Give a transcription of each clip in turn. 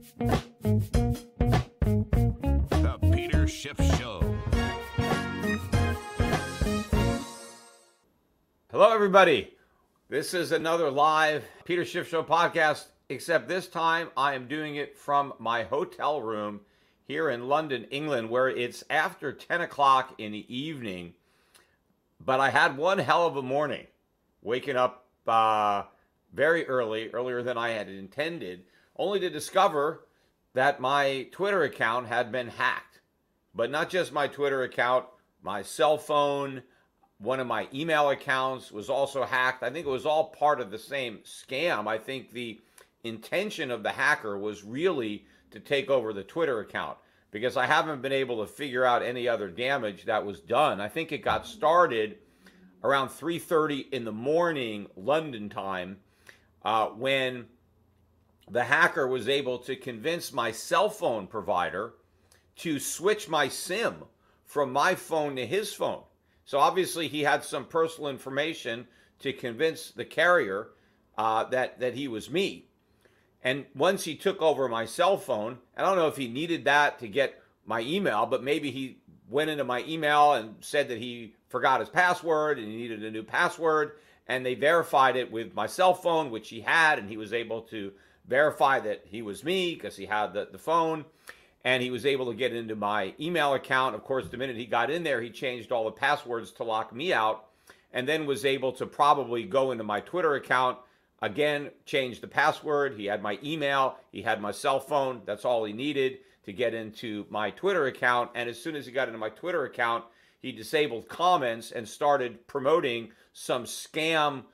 The Peter Schiff Show. Hello, everybody. This is another live Peter Schiff Show podcast, except this time I am doing it from my hotel room here in London, England, where it's after 10 o'clock in the evening. But I had one hell of a morning, waking up uh, very early, earlier than I had intended, only to discover that my Twitter account had been hacked. But not just my Twitter account, my cell phone, one of my email accounts was also hacked. I think it was all part of the same scam. I think the intention of the hacker was really to take over the Twitter account because I haven't been able to figure out any other damage that was done. I think it got started around 3:30 in the morning London time uh, when the hacker was able to convince my cell phone provider to switch my SIM from my phone to his phone. So obviously he had some personal information to convince the carrier uh, that that he was me. And once he took over my cell phone, I don't know if he needed that to get my email, but maybe he went into my email and said that he forgot his password and he needed a new password. And they verified it with my cell phone, which he had, and he was able to verify that he was me because he had the, the phone. And he was able to get into my email account. Of course, the minute he got in there, he changed all the passwords to lock me out and then was able to probably go into my Twitter account Again, change the password. He had my email, he had my cell phone. That's all he needed to get into my Twitter account. And as soon as he got into my Twitter account, he disabled comments and started promoting some scam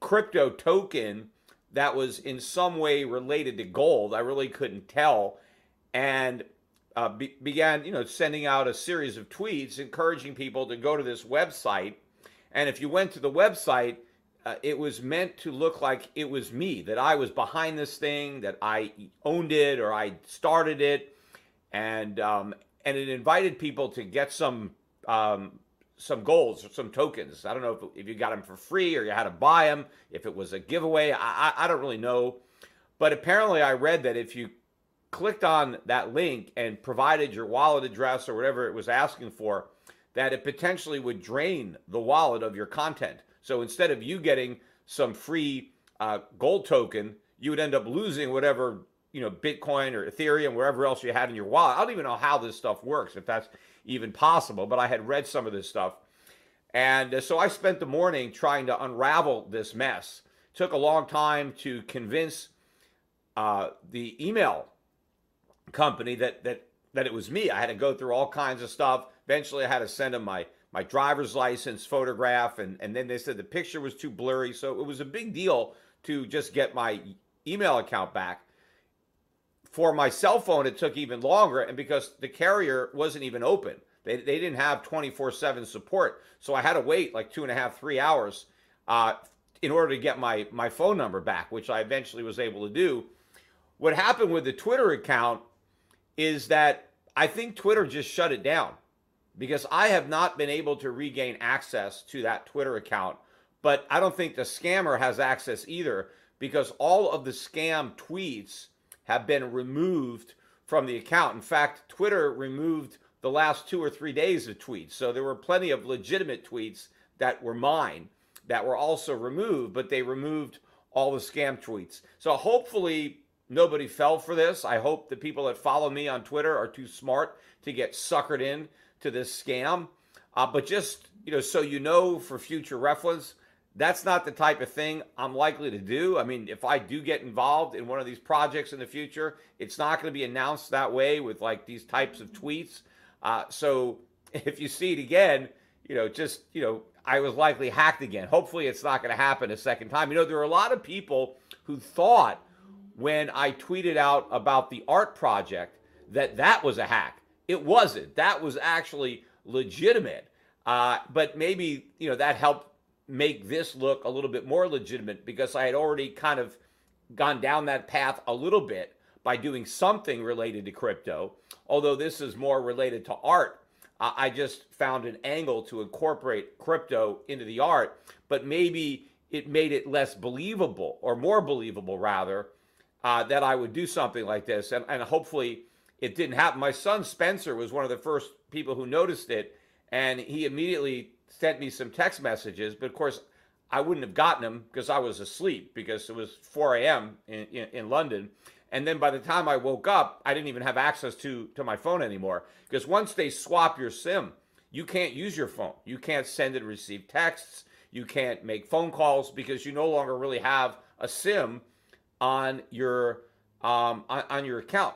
crypto token that was in some way related to gold. I really couldn't tell. And uh, be- began, you know, sending out a series of tweets encouraging people to go to this website. And if you went to the website, uh, it was meant to look like it was me, that I was behind this thing, that I owned it or I started it, and um, and it invited people to get some um, some goals or some tokens. I don't know if, if you got them for free or you had to buy them, if it was a giveaway. I, I, I don't really know, but apparently I read that if you clicked on that link and provided your wallet address or whatever it was asking for, that it potentially would drain the wallet of your content. So instead of you getting some free uh, gold token, you would end up losing whatever you know Bitcoin or Ethereum, wherever else you had in your wallet. I don't even know how this stuff works, if that's even possible. But I had read some of this stuff, and uh, so I spent the morning trying to unravel this mess. Took a long time to convince uh, the email company that that that it was me. I had to go through all kinds of stuff. Eventually, I had to send them my my driver's license photograph, and, and then they said the picture was too blurry. So it was a big deal to just get my email account back. For my cell phone, it took even longer, and because the carrier wasn't even open, they, they didn't have 24 7 support. So I had to wait like two and a half, three hours uh, in order to get my, my phone number back, which I eventually was able to do. What happened with the Twitter account is that I think Twitter just shut it down because I have not been able to regain access to that Twitter account. But I don't think the scammer has access either because all of the scam tweets have been removed from the account. In fact, Twitter removed the last two or three days of tweets. So there were plenty of legitimate tweets that were mine that were also removed, but they removed all the scam tweets. So hopefully nobody fell for this. I hope the people that follow me on Twitter are too smart to get suckered in to this scam. Uh, but just you know, so you know for future reference, that's not the type of thing I'm likely to do. I mean, if I do get involved in one of these projects in the future, it's not going to be announced that way with like these types of tweets. Uh, so if you see it again, you know, just you know, I was likely hacked again. Hopefully, it's not going to happen a second time. You know, there are a lot of people who thought when I tweeted out about the art project that that was a hack. It wasn't. That was actually legitimate. Uh, but maybe you know that helped make this look a little bit more legitimate because I had already kind of gone down that path a little bit by doing something related to crypto. Although this is more related to art, I just found an angle to incorporate crypto into the art, but maybe it made it less believable or more believable rather uh, that I would do something like this, and, and hopefully it didn't happen. My son Spencer was one of the first people who noticed it, and he immediately sent me some text messages. But of course, I wouldn't have gotten them because I was asleep because it was 4 a.m. In, in, in, London. And then by the time I woke up, I didn't even have access to, to my phone anymore because once they swap your SIM, you can't use your phone. You can't send and receive texts. You can't make phone calls because you no longer really have a SIM on your um, on, on your account.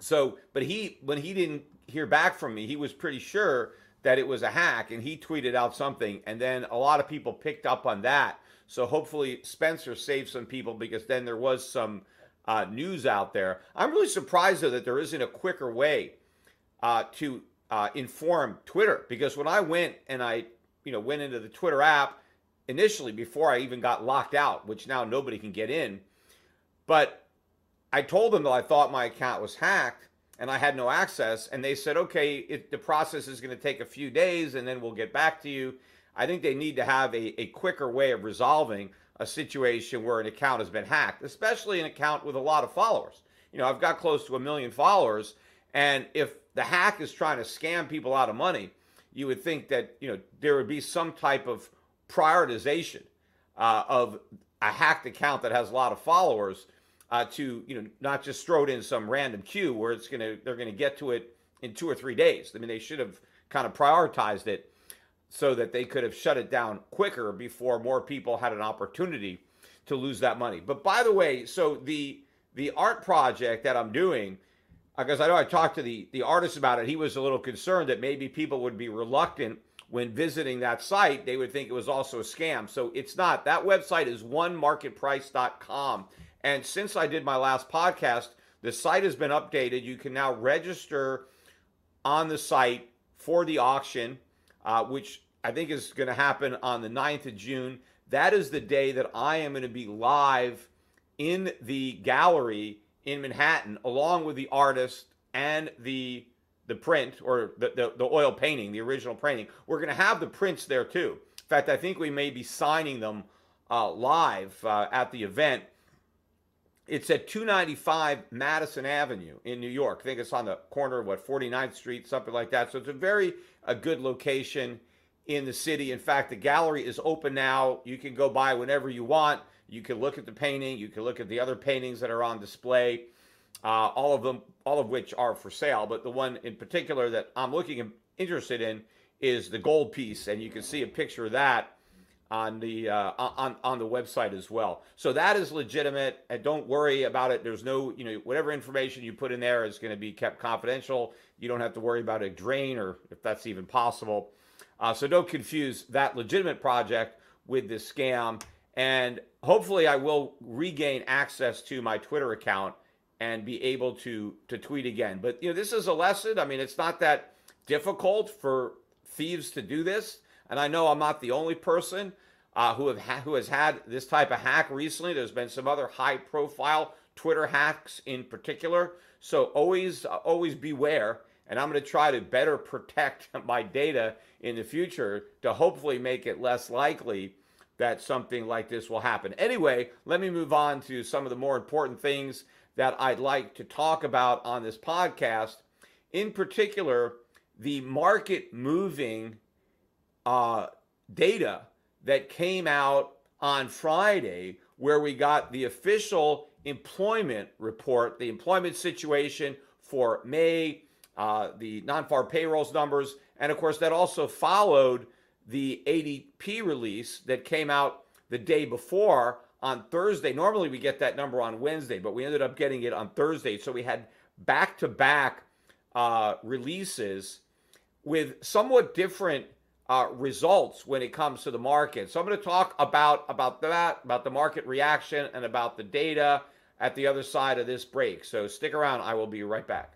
So, but he when he didn't hear back from me, he was pretty sure that it was a hack, and he tweeted out something, and then a lot of people picked up on that. So hopefully Spencer saved some people because then there was some uh, news out there. I'm really surprised though that there isn't a quicker way uh, to uh, inform Twitter because when I went and I you know went into the Twitter app initially before I even got locked out, which now nobody can get in, but I told them that I thought my account was hacked and I had no access. And they said, okay, it, the process is going to take a few days and then we'll get back to you. I think they need to have a, a quicker way of resolving a situation where an account has been hacked, especially an account with a lot of followers. You know, I've got close to a million followers. And if the hack is trying to scam people out of money, you would think that, you know, there would be some type of prioritization uh, of a hacked account that has a lot of followers uh, to you know not just throw it in some random queue where it's gonna they're gonna get to it in two or three days. I mean they should have kind of prioritized it so that they could have shut it down quicker before more people had an opportunity to lose that money. But by the way, so the the art project that I'm doing, because I know I talked to the the artist about it, he was a little concerned that maybe people would be reluctant when visiting that site. They would think it was also a scam. So it's not. That website is onemarketprice.com. And since I did my last podcast, the site has been updated. You can now register on the site for the auction, uh, which I think is going to happen on the 9th of June. That is the day that I am going to be live in the gallery in Manhattan, along with the artist and the the print or the, the, the oil painting, the original painting. We're going to have the prints there too. In fact, I think we may be signing them uh, live uh, at the event. It's at 295 Madison Avenue in New York. I think it's on the corner of what 49th Street, something like that. So it's a very a good location in the city. In fact, the gallery is open now. You can go by whenever you want. You can look at the painting. You can look at the other paintings that are on display. Uh, all of them, all of which are for sale. But the one in particular that I'm looking interested in is the gold piece, and you can see a picture of that on the uh, on on the website as well. So that is legitimate, and don't worry about it. There's no you know whatever information you put in there is going to be kept confidential. You don't have to worry about a drain or if that's even possible. Uh, so don't confuse that legitimate project with this scam. And hopefully, I will regain access to my Twitter account and be able to to tweet again. But you know, this is a lesson. I mean, it's not that difficult for thieves to do this and I know I'm not the only person uh, who have ha- who has had this type of hack recently. There's been some other high-profile Twitter hacks in particular. So always uh, always beware. And I'm going to try to better protect my data in the future to hopefully make it less likely that something like this will happen. Anyway, let me move on to some of the more important things that I'd like to talk about on this podcast. In particular, the market moving uh, data that came out on Friday, where we got the official employment report, the employment situation for May, uh, the non farm payrolls numbers, and of course, that also followed the ADP release that came out the day before on Thursday. Normally, we get that number on Wednesday, but we ended up getting it on Thursday. So we had back to back releases with somewhat different uh, results when it comes to the market. So I'm going to talk about about that, about the market reaction, and about the data at the other side of this break. So stick around. I will be right back.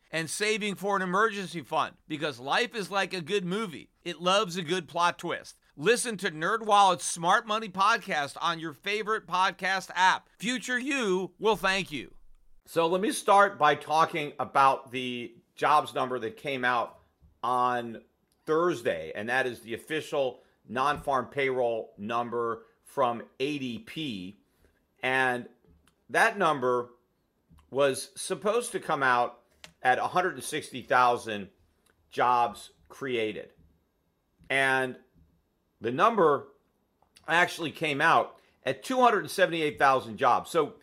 and saving for an emergency fund because life is like a good movie. It loves a good plot twist. Listen to NerdWallet's Smart Money podcast on your favorite podcast app. Future you will thank you. So let me start by talking about the jobs number that came out on Thursday, and that is the official non-farm payroll number from ADP. And that number was supposed to come out at 160,000 jobs created. And the number actually came out at 278,000 jobs. So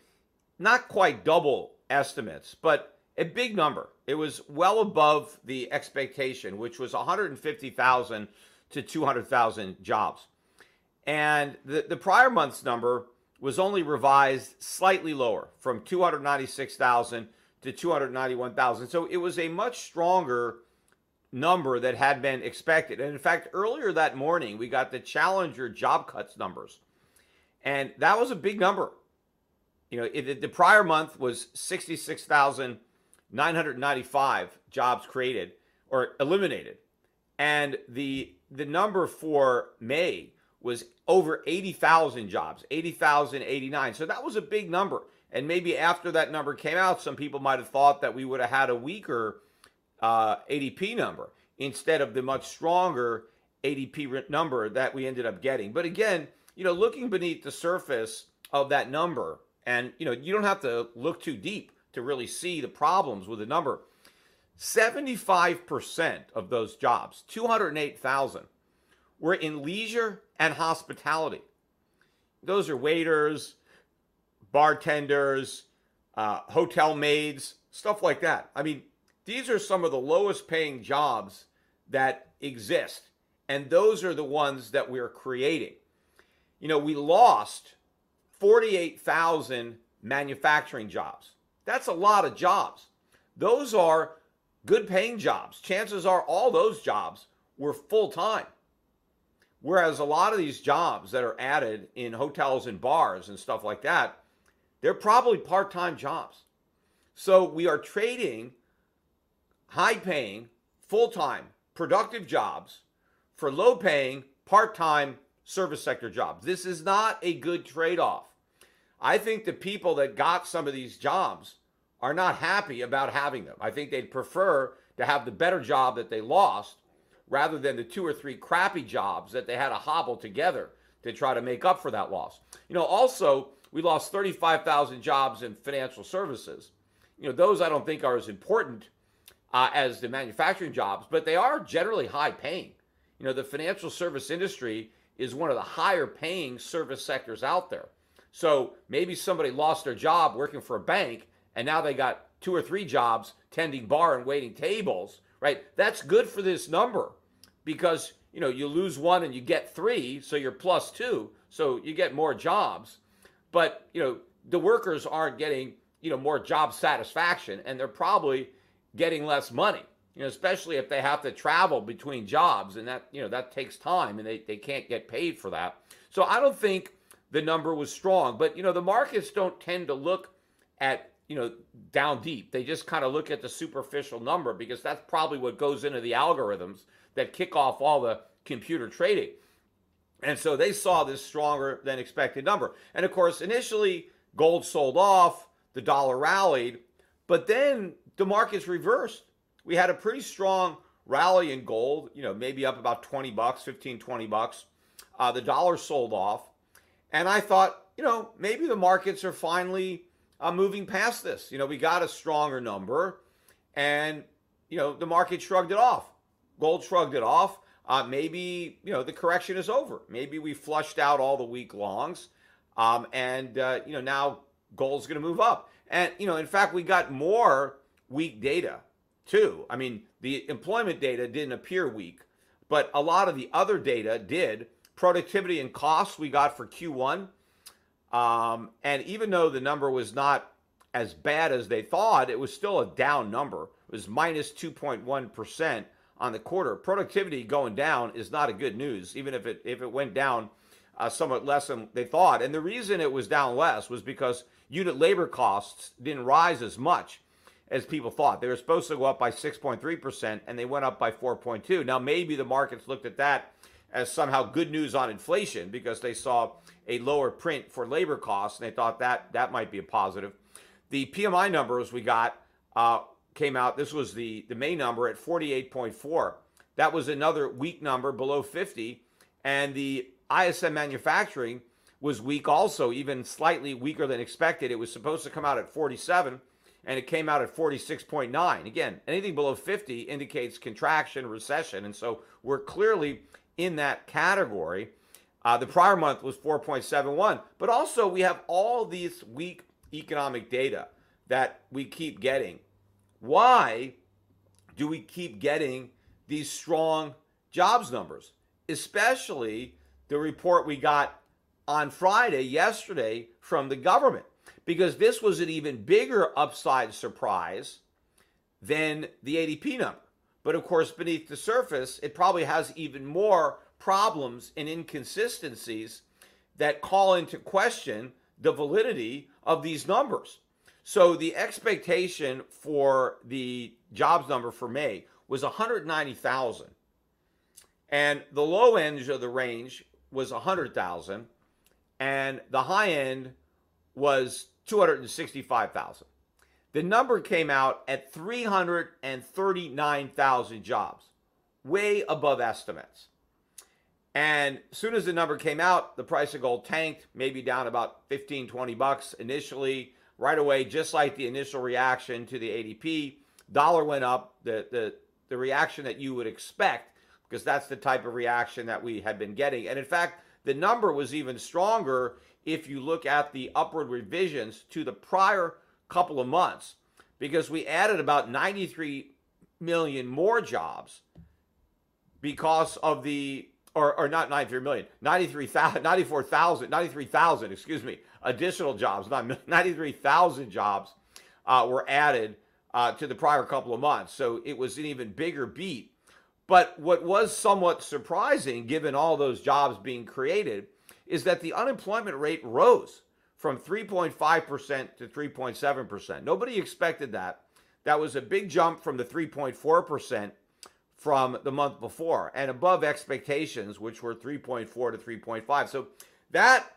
not quite double estimates, but a big number. It was well above the expectation, which was 150,000 to 200,000 jobs. And the, the prior month's number was only revised slightly lower from 296,000 to 291,000. So it was a much stronger number that had been expected. And in fact, earlier that morning, we got the Challenger job cuts numbers. And that was a big number. You know, it, the prior month was 66,995 jobs created or eliminated. And the the number for May was over 80,000 jobs, 80,089. So that was a big number. And maybe after that number came out, some people might have thought that we would have had a weaker uh, ADP number instead of the much stronger ADP number that we ended up getting. But again, you know, looking beneath the surface of that number, and you know, you don't have to look too deep to really see the problems with the number. 75% of those jobs, 208,000, were in leisure and hospitality. Those are waiters, bartenders, uh, hotel maids, stuff like that. I mean, these are some of the lowest paying jobs that exist. And those are the ones that we're creating. You know, we lost 48,000 manufacturing jobs. That's a lot of jobs. Those are good paying jobs. Chances are all those jobs were full time. Whereas a lot of these jobs that are added in hotels and bars and stuff like that, they're probably part time jobs. So we are trading high paying, full time, productive jobs for low paying, part time service sector jobs. This is not a good trade off. I think the people that got some of these jobs are not happy about having them. I think they'd prefer to have the better job that they lost rather than the two or three crappy jobs that they had to hobble together to try to make up for that loss. You know, also, we lost 35,000 jobs in financial services. You know, those I don't think are as important uh, as the manufacturing jobs, but they are generally high paying. You know, the financial service industry is one of the higher paying service sectors out there. So maybe somebody lost their job working for a bank and now they got two or three jobs tending bar and waiting tables, right? That's good for this number because, you know, you lose one and you get three, so you're plus two, so you get more jobs. But, you know, the workers aren't getting, you know, more job satisfaction and they're probably getting less money. You know, especially if they have to travel between jobs and that, you know, that takes time and they, they can't get paid for that. So I don't think the number was strong. But, you know, the markets don't tend to look at you know, down deep. They just kind of look at the superficial number because that's probably what goes into the algorithms that kick off all the computer trading. And so they saw this stronger than expected number. And of course, initially, gold sold off, the dollar rallied, but then the markets reversed. We had a pretty strong rally in gold, you know, maybe up about 20 bucks, 15, 20 bucks. Uh, the dollar sold off. And I thought, you know, maybe the markets are finally uh, moving past this. You know, we got a stronger number, and you know the market shrugged it off. Gold shrugged it off. Uh, maybe you know the correction is over. Maybe we flushed out all the weak longs, um, and uh, you know now gold's going to move up. And you know, in fact, we got more weak data too. I mean, the employment data didn't appear weak, but a lot of the other data did. Productivity and costs we got for Q1 um, and even though the number was not as bad as they thought, it was still a down number. It was minus 2.1 on the quarter. Productivity going down is not a good news, even if it if it went down uh, somewhat less than they thought. And the reason it was down less was because unit labor costs didn't rise as much. as people thought. They were supposed to go up by 6.3%, and they went up by 4.2. Now, maybe the markets looked at that as somehow good news on inflation because they saw a lower print for labor costs, and they thought that that might be a positive. The PMI numbers we got uh, came out. This was the the May number at 48.4. That was another weak number below 50, and the ISM manufacturing was weak also, even slightly weaker than expected. It was supposed to come out at 47 and it came out at 46.9. Again, anything below 50 indicates contraction, recession, and so we're clearly in that category. Uh, the prior month was 4.71, but also we have all these weak economic data that we keep getting. Why do we keep getting these strong jobs numbers, especially the report we got on Friday, yesterday, from the government? Because this was an even bigger upside surprise than the ADP number. But of course, beneath the surface, it probably has even more problems and inconsistencies that call into question the validity of these numbers. So the expectation for the jobs number for May was 190,000. And the low end of the range was 100,000 and the high end was 265,000. The number came out at 339,000 jobs, way above estimates. And as soon as the number came out, the price of gold tanked, maybe down about 15, 20 bucks initially, right away, just like the initial reaction to the ADP. Dollar went up, the, the, the reaction that you would expect, because that's the type of reaction that we had been getting. And in fact, the number was even stronger if you look at the upward revisions to the prior couple of months, because we added about 93 million more jobs because of the or, or not 93 million 93,000 94,000 93,000 excuse me additional jobs not 93,000 jobs uh, were added uh, to the prior couple of months so it was an even bigger beat but what was somewhat surprising given all those jobs being created is that the unemployment rate rose from 3.5% to 3.7%. Nobody expected that. That was a big jump from the 3.4% from the month before and above expectations, which were 3.4 to 3.5. So that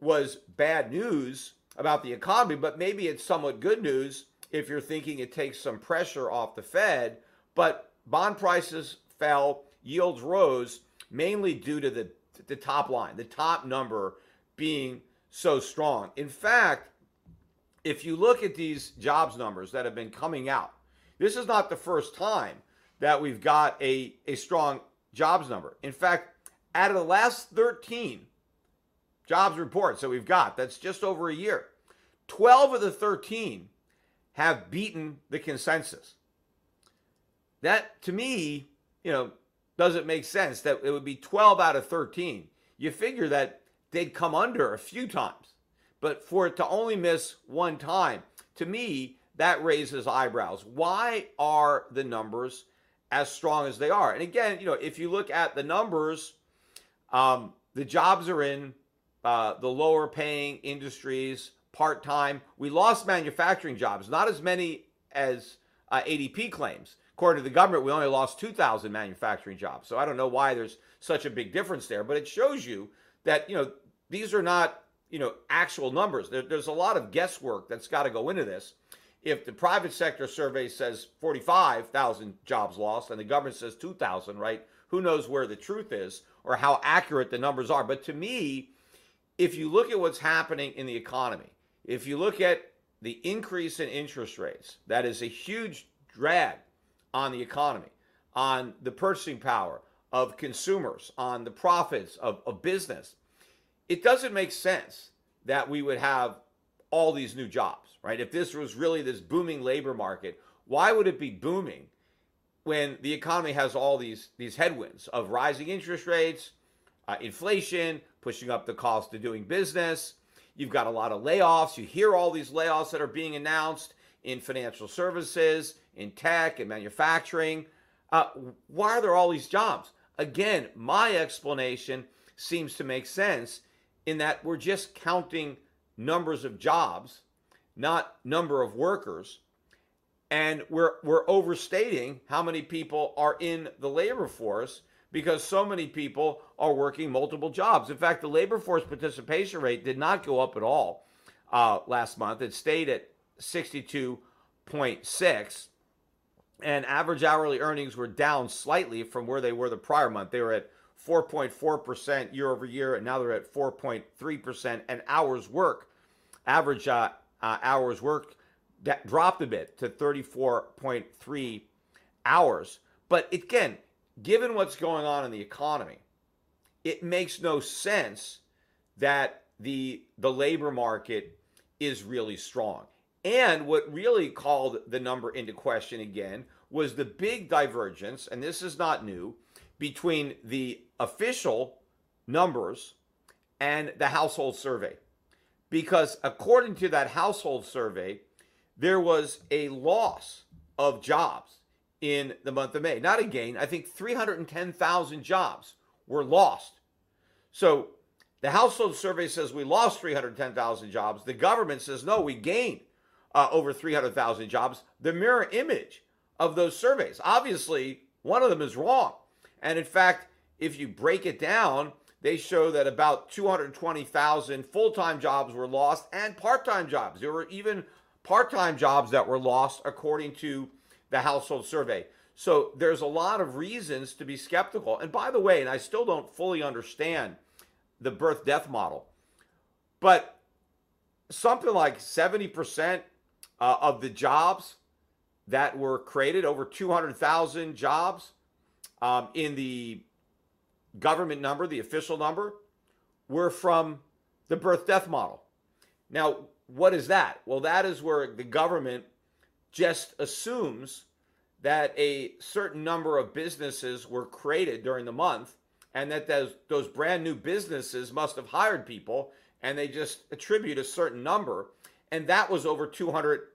was bad news about the economy, but maybe it's somewhat good news if you're thinking it takes some pressure off the Fed. But bond prices fell, yields rose, mainly due to the, the top line, the top number being so strong. In fact, if you look at these jobs numbers that have been coming out, this is not the first time that we've got a, a strong jobs number. In fact, out of the last 13 jobs reports that we've got, that's just over a year, 12 of the 13 have beaten the consensus. That, to me, you know, doesn't make sense that it would be 12 out of 13. You figure that they'd come under a few times. But for it to only miss one time, to me, that raises eyebrows. Why are the numbers as strong as they are? And again, you know, if you look at the numbers, um, the jobs are in uh, the lower paying industries, part time. We lost manufacturing jobs, not as many as uh, ADP claims. According to the government, we only lost 2,000 manufacturing jobs. So I don't know why there's such a big difference there, but it shows you that you know these are not you know actual numbers. There, there's a lot of guesswork that's got to go into this. If the private sector survey says 45,000 jobs lost and the government says 2,000, right? Who knows where the truth is or how accurate the numbers are? But to me, if you look at what's happening in the economy, if you look at the increase in interest rates, that is a huge drag on the economy, on the purchasing power of consumers, on the profits of, of business it doesn't make sense that we would have all these new jobs, right? If this was really this booming labor market, why would it be booming when the economy has all these these headwinds of rising interest rates, uh, inflation, pushing up the cost of doing business? You've got a lot of layoffs. You hear all these layoffs that are being announced in financial services, in tech, and manufacturing. Uh, why are there all these jobs? Again, my explanation seems to make sense in that we're just counting numbers of jobs, not number of workers. And we're, we're overstating how many people are in the labor force because so many people are working multiple jobs. In fact, the labor force participation rate did not go up at all uh, last month. It stayed at 62.6 and average hourly earnings were down slightly from where they were the prior month. They were at 4.4% year over year, and now they're at 4.3%. And hours work, average uh, uh, hours that dropped a bit to 34.3 hours. But again, given what's going on in the economy, it makes no sense that the the labor market is really strong. And what really called the number into question again was the big divergence, and this is not new, between the official numbers and the household survey. Because according to that household survey, there was a loss of jobs in the month of May. Not a gain, I think 310,000 jobs were lost. So the household survey says we lost 310,000 jobs. The government says no, we gained uh, over 300,000 jobs. The mirror image of those surveys. Obviously, one of them is wrong. And in fact, if you break it down, they show that about 220,000 full time jobs were lost and part time jobs. There were even part time jobs that were lost, according to the household survey. So there's a lot of reasons to be skeptical. And by the way, and I still don't fully understand the birth death model, but something like 70% uh, of the jobs that were created, over 200,000 jobs um, in the government number, the official number, were from the birth death model. Now, what is that? Well, that is where the government just assumes that a certain number of businesses were created during the month and that those, those brand new businesses must have hired people and they just attribute a certain number. And that was over 200,000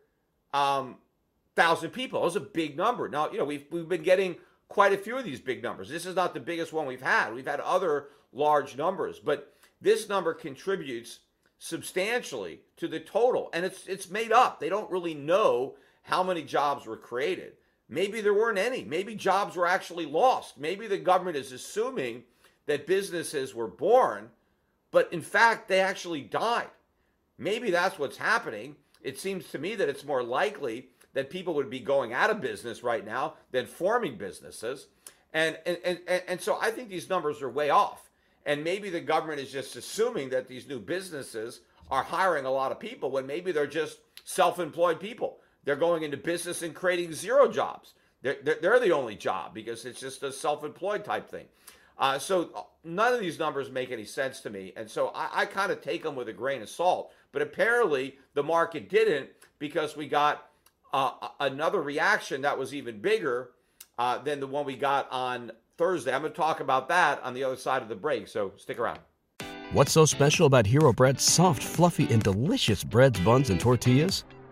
um, people. That was a big number. Now, you know, we've we've been getting quite a few of these big numbers. This is not the biggest one we've had. We've had other large numbers, but this number contributes substantially to the total, and it's it's made up. They don't really know how many jobs were created. Maybe there weren't any. Maybe jobs were actually lost. Maybe the government is assuming that businesses were born, but in fact they actually died. Maybe that's what's happening. It seems to me that it's more likely that people would be going out of business right now than forming businesses. And, and, and, and so I think these numbers are way off. And maybe the government is just assuming that these new businesses are hiring a lot of people when maybe they're just self employed people. They're going into business and creating zero jobs. They're, they're, the only job because it's just a self employed type thing. Uh, so none of these numbers make any sense to me. And so I, I kind of take them with a grain of salt. But apparently the market didn't because we got uh, another reaction that was even bigger uh, than the one we got on Thursday. I'm going to talk about that on the other side of the break, so stick around. What's so special about Hero Bread's soft, fluffy, and delicious breads, buns, and tortillas?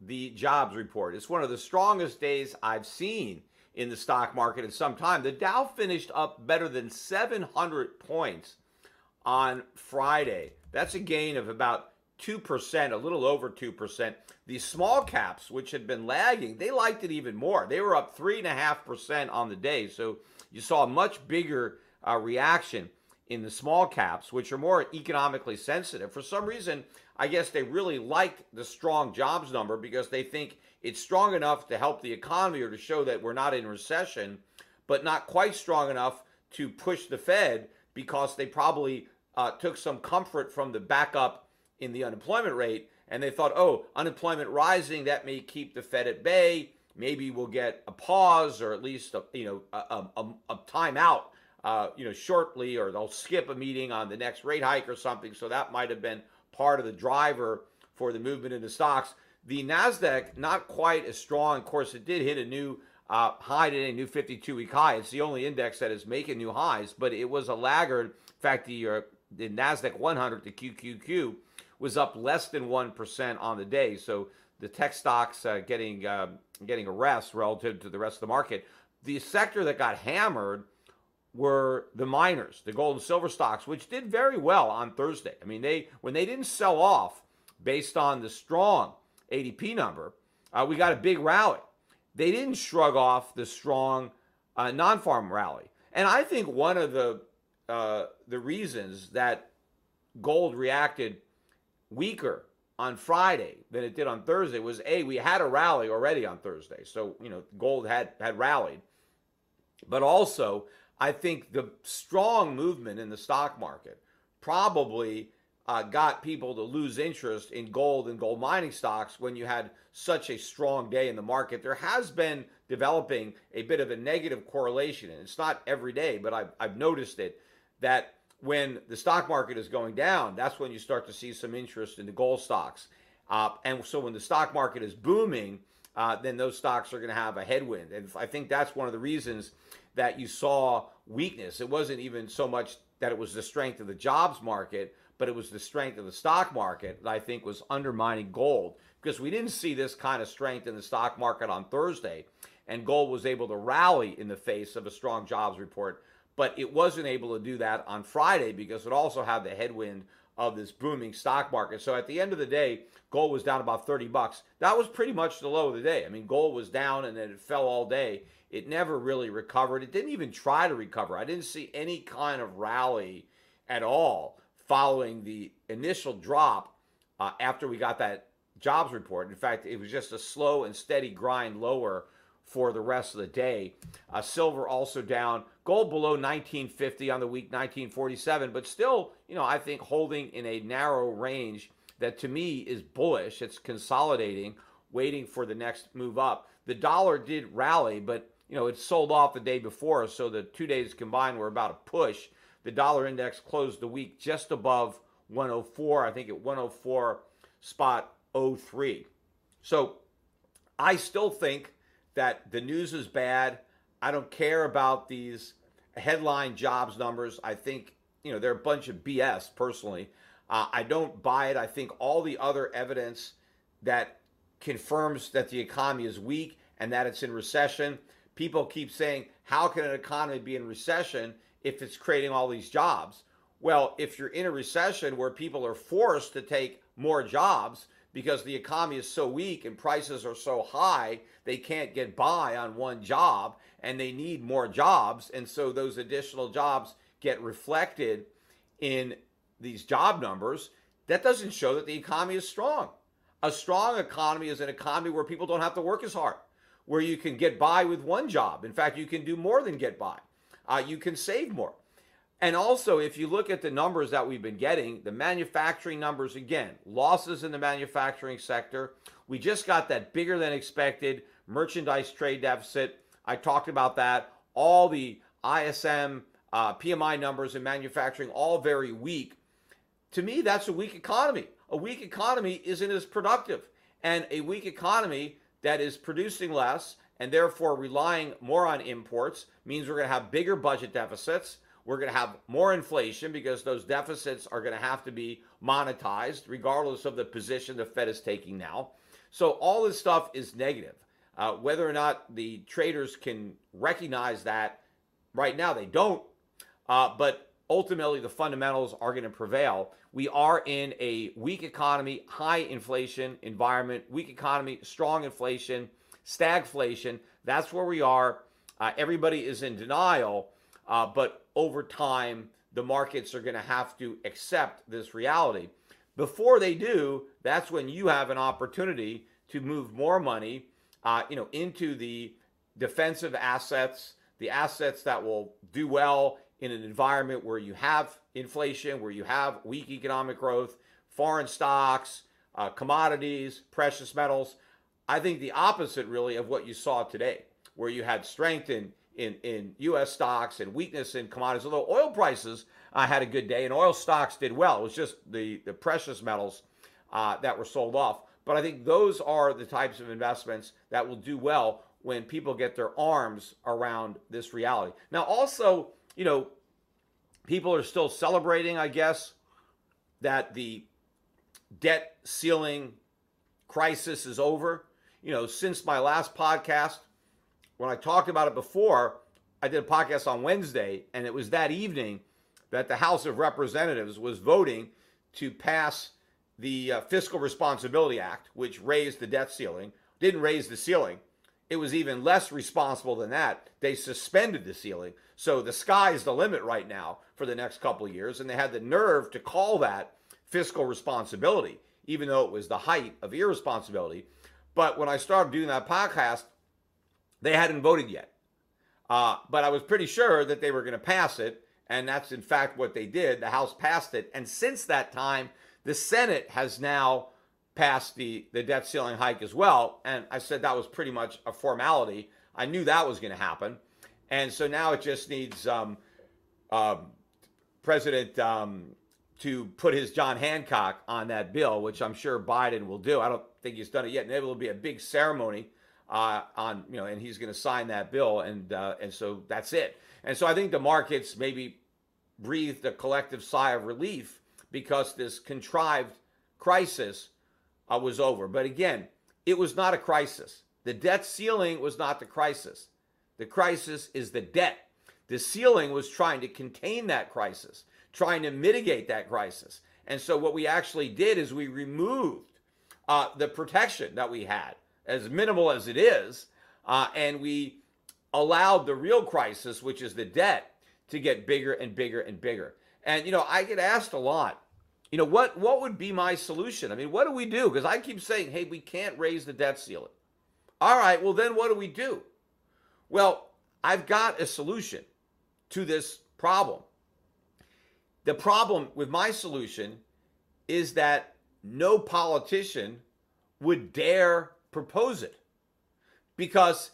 the jobs report. It's one of the strongest days I've seen in the stock market in some time. The Dow finished up better than 700 points on Friday. That's a gain of about 2%, a little over 2%. The small caps, which had been lagging, they liked it even more. They were up 3.5% on the day. So you saw a much bigger uh, reaction in the small caps, which are more economically sensitive. For some reason, I guess they really liked the strong jobs number because they think it's strong enough to help the economy or to show that we're not in recession, but not quite strong enough to push the Fed because they probably uh, took some comfort from the backup in the unemployment rate, and they thought, oh, unemployment rising, that may keep the Fed at bay. Maybe we'll get a pause or at least a, you know a, a, a timeout, uh, you know, shortly, or they'll skip a meeting on the next rate hike or something. So that might have been part of the driver for the movement in the stocks. The Nasdaq not quite as strong. Of course, it did hit a new uh, high today, a new 52 week high. It's the only index that is making new highs, but it was a laggard. In fact, the, uh, the NASDAQ 100, the QQQ, was up less than 1% on the day. So the tech stocks uh, getting, uh, getting a rest relative to the rest of the market. The sector that got hammered were the miners, the gold and silver stocks, which did very well on Thursday. I mean, they when they didn't sell off based on the strong ADP number, uh, we got a big rally. They didn't shrug off the strong uh, non-farm rally, and I think one of the uh, the reasons that gold reacted weaker on Friday than it did on Thursday was a we had a rally already on Thursday, so you know gold had had rallied, but also I think the strong movement in the stock market probably uh, got people to lose interest in gold and gold mining stocks when you had such a strong day in the market. There has been developing a bit of a negative correlation, and it's not every day, but I've, I've noticed it that when the stock market is going down, that's when you start to see some interest in the gold stocks. Uh, and so when the stock market is booming, uh, then those stocks are going to have a headwind. And I think that's one of the reasons that you saw weakness. It wasn't even so much that it was the strength of the jobs market, but it was the strength of the stock market that I think was undermining gold because we didn't see this kind of strength in the stock market on Thursday. And gold was able to rally in the face of a strong jobs report, but it wasn't able to do that on Friday because it also had the headwind of this booming stock market. So at the end of the day, gold was down about 30 bucks. That was pretty much the low of the day. I mean, gold was down and then it fell all day. It never really recovered. It didn't even try to recover. I didn't see any kind of rally at all following the initial drop uh, after we got that jobs report. In fact, it was just a slow and steady grind lower for the rest of the day. Uh, silver also down. Gold below 1950 on the week, 1947, but still, you know, I think holding in a narrow range that to me is bullish. It's consolidating, waiting for the next move up. The dollar did rally, but you know, it sold off the day before, so the two days combined were about a push. The dollar index closed the week just above 104, I think at 104 spot 03. So I still think that the news is bad. I don't care about these headline jobs numbers. I think, you know, they're a bunch of BS personally. Uh, I don't buy it. I think all the other evidence that confirms that the economy is weak and that it's in recession people keep saying, how can an economy be in recession if it's creating all these jobs? Well, if you're in a recession where people are forced to take more jobs because the economy is so weak and prices are so high, they can't get by on one job and they need more jobs. And so those additional jobs get reflected in these job numbers. That doesn't show that the economy is strong. A strong economy is an economy where people don't have to work as hard where you can get by with one job. In fact, you can do more than get by. Uh, you can save more. And also, if you look at the numbers that we've been getting, the manufacturing numbers, again, losses in the manufacturing sector. We just got that bigger than expected merchandise trade deficit. I talked about that. All the ISM, uh, PMI numbers in manufacturing, all very weak. To me, that's a weak economy. A weak economy isn't as productive. And a weak economy that is producing less and therefore relying more on imports means we're going to have bigger budget deficits. We're going to have more inflation because those deficits are going to have to be monetized, regardless of the position the Fed is taking now. So, all this stuff is negative. Uh, whether or not the traders can recognize that right now, they don't. Uh, but ultimately, the fundamentals are going to prevail. We are in a weak economy, high inflation environment, weak economy, strong inflation, stagflation. That's where we are. Uh, everybody is in denial, uh, but over time, the markets are going to have to accept this reality. Before they do, that's when you have an opportunity to move more money, uh, you know, into the defensive assets, the assets that will do well in an environment where you have inflation, where you have weak economic growth, foreign stocks, uh, commodities, precious metals. I think the opposite, really, of what you saw today, where you had strength in in, in U.S. stocks and weakness in commodities. Although oil prices uh, had a good day and oil stocks did well, it was just the the precious metals uh, that were sold off. But I think those are the types of investments that will do well when people get their arms around this reality. Now, also, you know, people are still celebrating, I guess, that the debt ceiling crisis is over. You know, since my last podcast, when I talked about it before, I did a podcast on Wednesday, and it was that evening that the House of Representatives was voting to pass the uh, Fiscal Responsibility Act, which raised the debt ceiling, didn't raise the ceiling. It was even less responsible than that. They suspended the ceiling. So the sky's the limit right now for the next couple of years. And they had the nerve to call that fiscal responsibility, even though it was the height of irresponsibility. But when I started doing that podcast, they hadn't voted yet. Uh, but I was pretty sure that they were going to pass it. And that's in fact what they did. The House passed it. And since that time, the Senate has now passed the, the debt ceiling hike as well. And I said that was pretty much a formality. I knew that was going to happen. And so now it just needs um, uh, President um, to put his John Hancock on that bill, which I'm sure Biden will do. I don't think he's done it yet. Maybe it'll be a big ceremony uh, on, you know, and he's going to sign that bill. And, uh, and so that's it. And so I think the markets maybe breathed a collective sigh of relief because this contrived crisis uh, was over. But again, it was not a crisis. The debt ceiling was not the crisis. The crisis is the debt. The ceiling was trying to contain that crisis, trying to mitigate that crisis. And so what we actually did is we removed uh, the protection that we had, as minimal as it is, uh, and we allowed the real crisis, which is the debt, to get bigger and bigger and bigger. And you know, I get asked a lot, you know, what what would be my solution? I mean, what do we do? Because I keep saying, hey, we can't raise the debt ceiling. All right, well then what do we do? Well, I've got a solution to this problem. The problem with my solution is that no politician would dare propose it because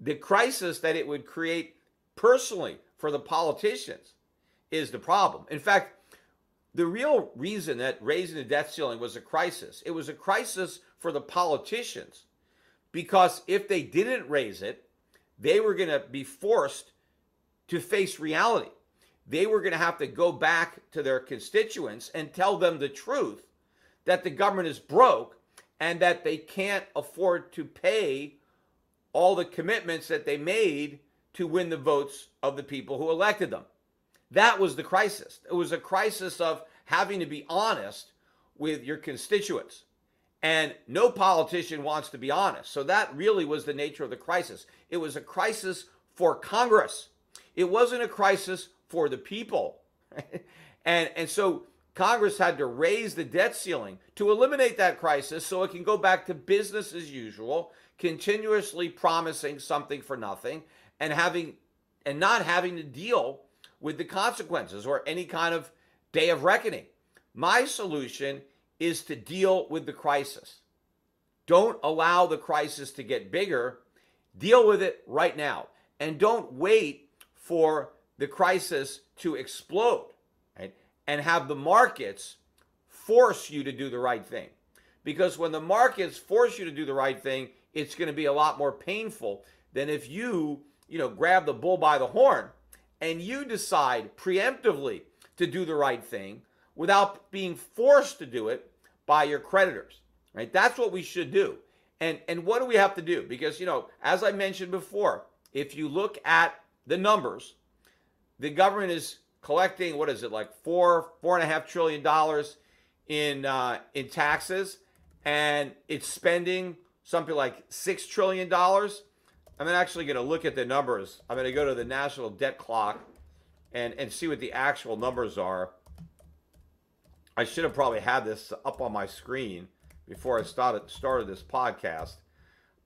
the crisis that it would create personally for the politicians is the problem. In fact, the real reason that raising the debt ceiling was a crisis, it was a crisis for the politicians because if they didn't raise it, they were going to be forced to face reality. They were going to have to go back to their constituents and tell them the truth that the government is broke and that they can't afford to pay all the commitments that they made to win the votes of the people who elected them. That was the crisis. It was a crisis of having to be honest with your constituents. And no politician wants to be honest. So that really was the nature of the crisis. It was a crisis for Congress. It wasn't a crisis for the people. and and so Congress had to raise the debt ceiling to eliminate that crisis so it can go back to business as usual, continuously promising something for nothing and having and not having to deal with the consequences or any kind of day of reckoning. My solution is to deal with the crisis. Don't allow the crisis to get bigger. Deal with it right now. And don't wait for the crisis to explode? And have the markets force you to do the right thing. Because when the markets force you to do the right thing, it's going to be a lot more painful than if you, you know, grab the bull by the horn and you decide preemptively to do the right thing without being forced to do it by your creditors. Right? That's what we should do. And and what do we have to do? Because you know, as I mentioned before, if you look at the numbers, the government is collecting what is it like four four and a half trillion dollars in uh, in taxes, and it's spending something like six trillion dollars I'm actually going to look at the numbers. I'm going to go to the national debt clock and, and see what the actual numbers are. I should have probably had this up on my screen before I started, started this podcast,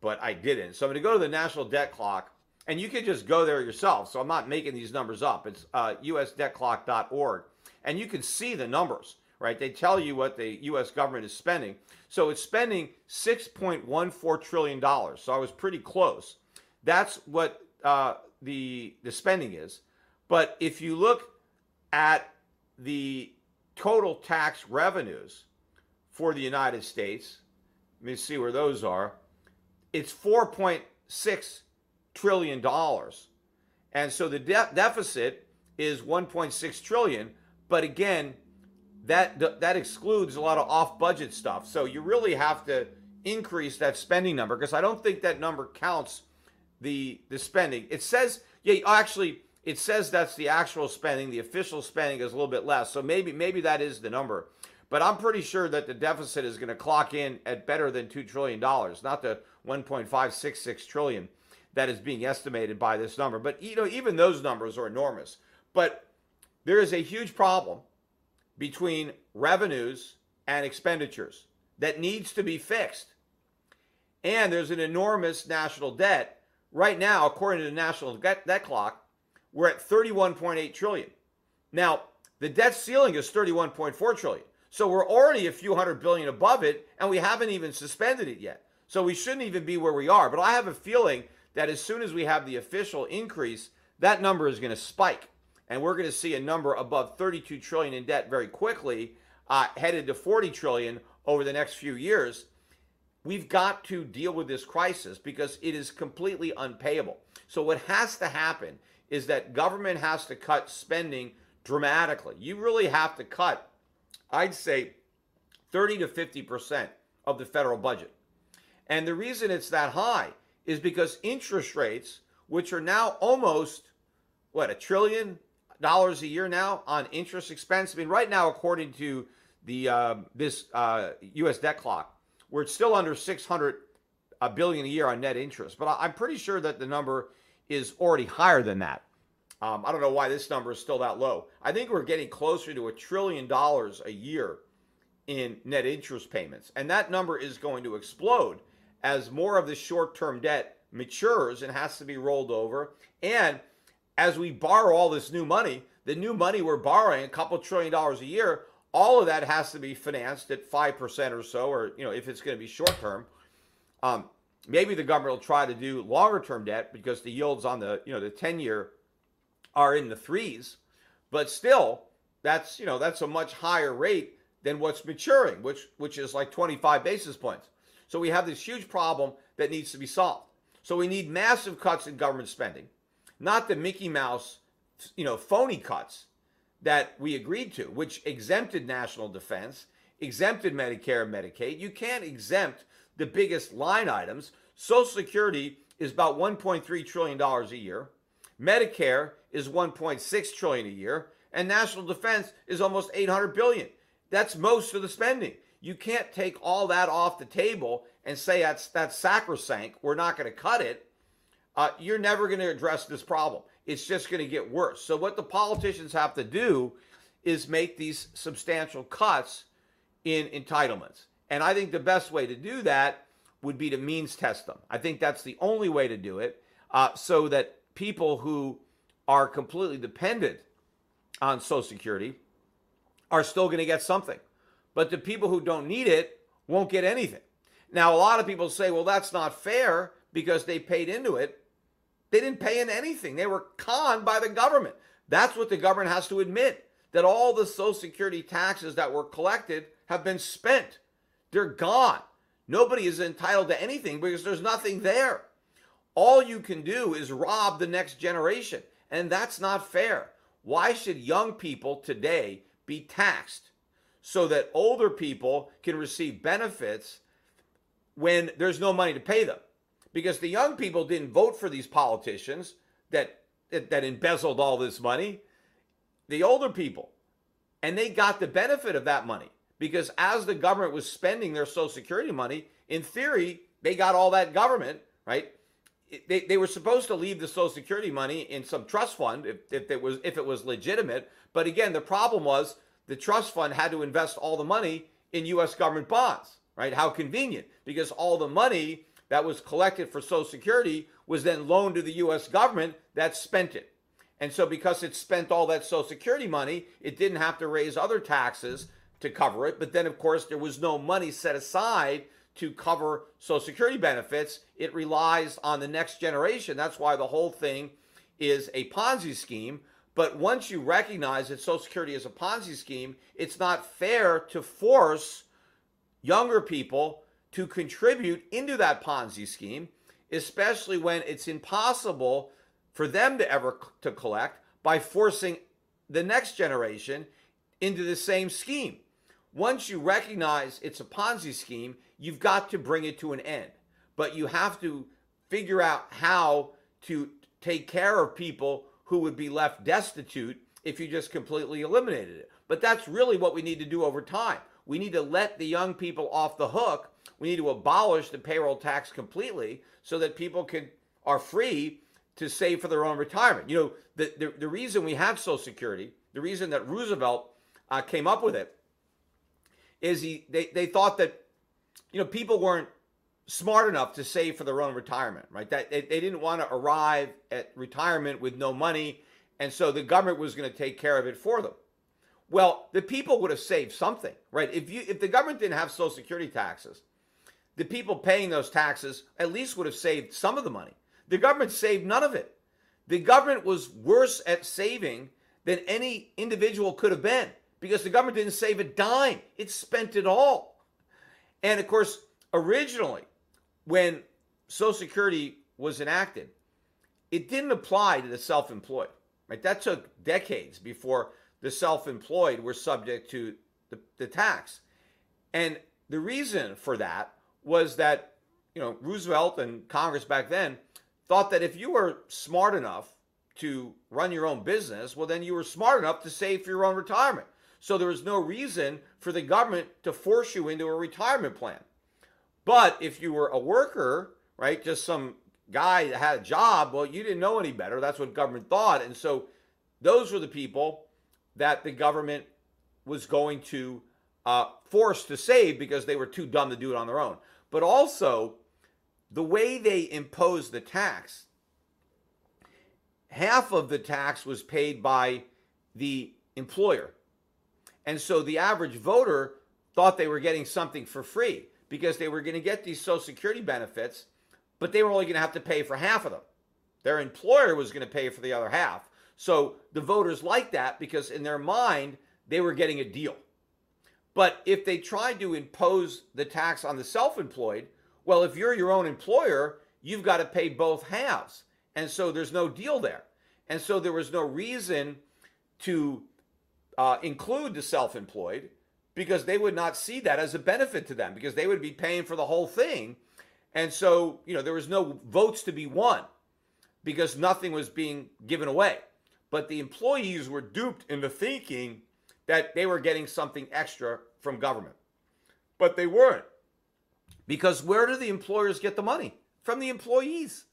but I didn't. So I'm going to go to the national debt clock, and you can just go there yourself. So I'm not making these numbers up. It's uh, usdebtclock.org, and you can see the numbers, right? They tell you what the U.S. government is spending. So it's spending $6.14 trillion. So I was pretty close. That's what uh, the the spending is. But if you look at the total tax revenues for the United States, let me see where those are. It's four point 1.6 trillion dollars. And so the de- deficit is 1.6 trillion, but again, that that excludes a lot of off-budget stuff. So you really have to increase that spending number because I don't think that number counts the the spending. It says yeah, actually it says that's the actual spending. The official spending is a little bit less. So maybe maybe that is the number. But I'm pretty sure that the deficit is going to clock in at better than $2 trillion, not the 1.566 trillion that is being estimated by this number. But you know, even those numbers are enormous. But there is a huge problem between revenues and expenditures that needs to be fixed. And there's an enormous national debt. Right now, according to the national debt, clock, we're at 31.8 trillion. Now, the debt ceiling is 31.4 trillion. So we're already a few hundred billion above it, and we haven't even suspended it yet. So we shouldn't even be where we are. But I have a feeling that as soon as we have the official increase, that number is going to spike. And we're going to see a number above 32 trillion in debt very quickly, uh, headed to 40 trillion over the next few years. We've got to deal with this crisis because it is completely unpayable. So what has to happen is that government has to cut spending dramatically. You really have to cut I'd say 30 to 50% of the federal budget. And the reason it's that high is because interest rates, which are now almost, what, a trillion dollars a year now on interest expense. I mean, right now, according to the uh, this uh, U.S. debt clock, we're still under 600 a billion a year on net interest. But I'm pretty sure that the number is already higher than that. Um, I don't know why this number is still that low. I think we're getting closer to a trillion dollars a year in net interest payments. And that number is going to explode as more of the short term debt matures and has to be rolled over. And as we borrow all this new money, the new money we're borrowing, a couple trillion dollars a year, all of that has to be financed at 5% or so, or, you know, if it's going to be short term. Um, maybe the government will try to do longer term debt because the yields on the, you know, the 10 year are in the threes, but still, that's you know that's a much higher rate than what's maturing, which which is like 25 basis points. So we have this huge problem that needs to be solved. So we need massive cuts in government spending, not the Mickey Mouse, you know, phony cuts that we agreed to, which exempted national defense, exempted Medicare and Medicaid. You can't exempt the biggest line items. Social Security is about 1.3 trillion dollars a year. Medicare is 1.6 trillion a year and national defense is almost 800 billion. That's most of the spending. You can't take all that off the table and say that's that's sacrosanct. We're not going to cut it. Uh, you're never going to address this problem. It's just going to get worse. So what the politicians have to do is make these substantial cuts in entitlements. And I think the best way to do that would be to means test them. I think that's the only way to do it, uh, so that people who are completely dependent on Social Security are still going to get something. But the people who don't need it won't get anything. Now, a lot of people say, well, that's not fair because they paid into it. They didn't pay in anything, they were conned by the government. That's what the government has to admit that all the Social Security taxes that were collected have been spent. They're gone. Nobody is entitled to anything because there's nothing there. All you can do is rob the next generation. And that's not fair. Why should young people today be taxed so that older people can receive benefits when there's no money to pay them? Because the young people didn't vote for these politicians that, that, that embezzled all this money. The older people. And they got the benefit of that money because as the government was spending their Social Security money, in theory, they got all that government, right? they, they were supposed to leave the Social Security money in some trust fund if, if it was if it was legitimate. But again, the problem was the trust fund had to invest all the money in U.S. government bonds. Right? How convenient because all the money that was collected for Social Security was then loaned to the U.S. government that spent it. And so, because it spent all that Social Security money, it didn't have to raise other taxes to cover it. But then, of course, there was no money set aside to cover Social Security benefits. It relies on the next generation. That's why the whole thing is a Ponzi scheme. But once you recognize that Social Security is a Ponzi scheme, it's not fair to force younger people to contribute into that Ponzi scheme. especially when it's impossible for them to ever to collect by forcing the next generation into the same scheme. Once you recognize it's a Ponzi scheme, you've got to bring it to an end. But you have to figure out how to take care of people who would be left destitute if you just completely eliminated it. But that's really what we need to do over time. We need to let the young people off the hook. We need to abolish the payroll tax completely so that people can are free to save for their own retirement. You know, the, the, the reason we have Social Security, the reason that Roosevelt uh, came up with it, is he they, they thought that you know people weren't smart enough to save for their own retirement, right? That they, they didn't want to arrive at retirement with no money, and so the government was going to take care of it for them. Well, the people would have saved something, right? If you if the government didn't have Social Security taxes, the people paying those taxes at least would have saved some of the money. The government saved none of it. The government was worse at saving than any individual could have been because the government didn't save a dime. It spent it all. And of course, originally, when Social Security was enacted, it didn't apply to the self-employed. Right? That took decades before the self-employed were subject to the, the tax. And the reason for that was that, you know, Roosevelt and Congress back then thought that if you were smart enough to run your own business, well, then you were smart enough to save for your own retirement. So there was no reason for the government to force you into a retirement plan. But if you were a worker, right, just some guy that had a job, well, you didn't know any better. That's what government thought. And so those were the people that the government was going to uh, force to save because they were too dumb to do it on their own. But also, the way they imposed the tax, half of the tax was paid by the employer. And so the average voter thought they were getting something for free because they were going to get these Social Security benefits, but they were only going to have to pay for half of them. Their employer was going to pay for the other half. So the voters liked that because in their mind, they were getting a deal. But if they tried to impose the tax on the self employed, well, if you're your own employer, you've got to pay both halves. And so there's no deal there. And so there was no reason to uh, include the self employed because they would not see that as a benefit to them because they would be paying for the whole thing. And so, you know, there was no votes to be won because nothing was being given away. But the employees were duped into thinking that they were getting something extra from government. But they weren't. Because where do the employers get the money? From the employees.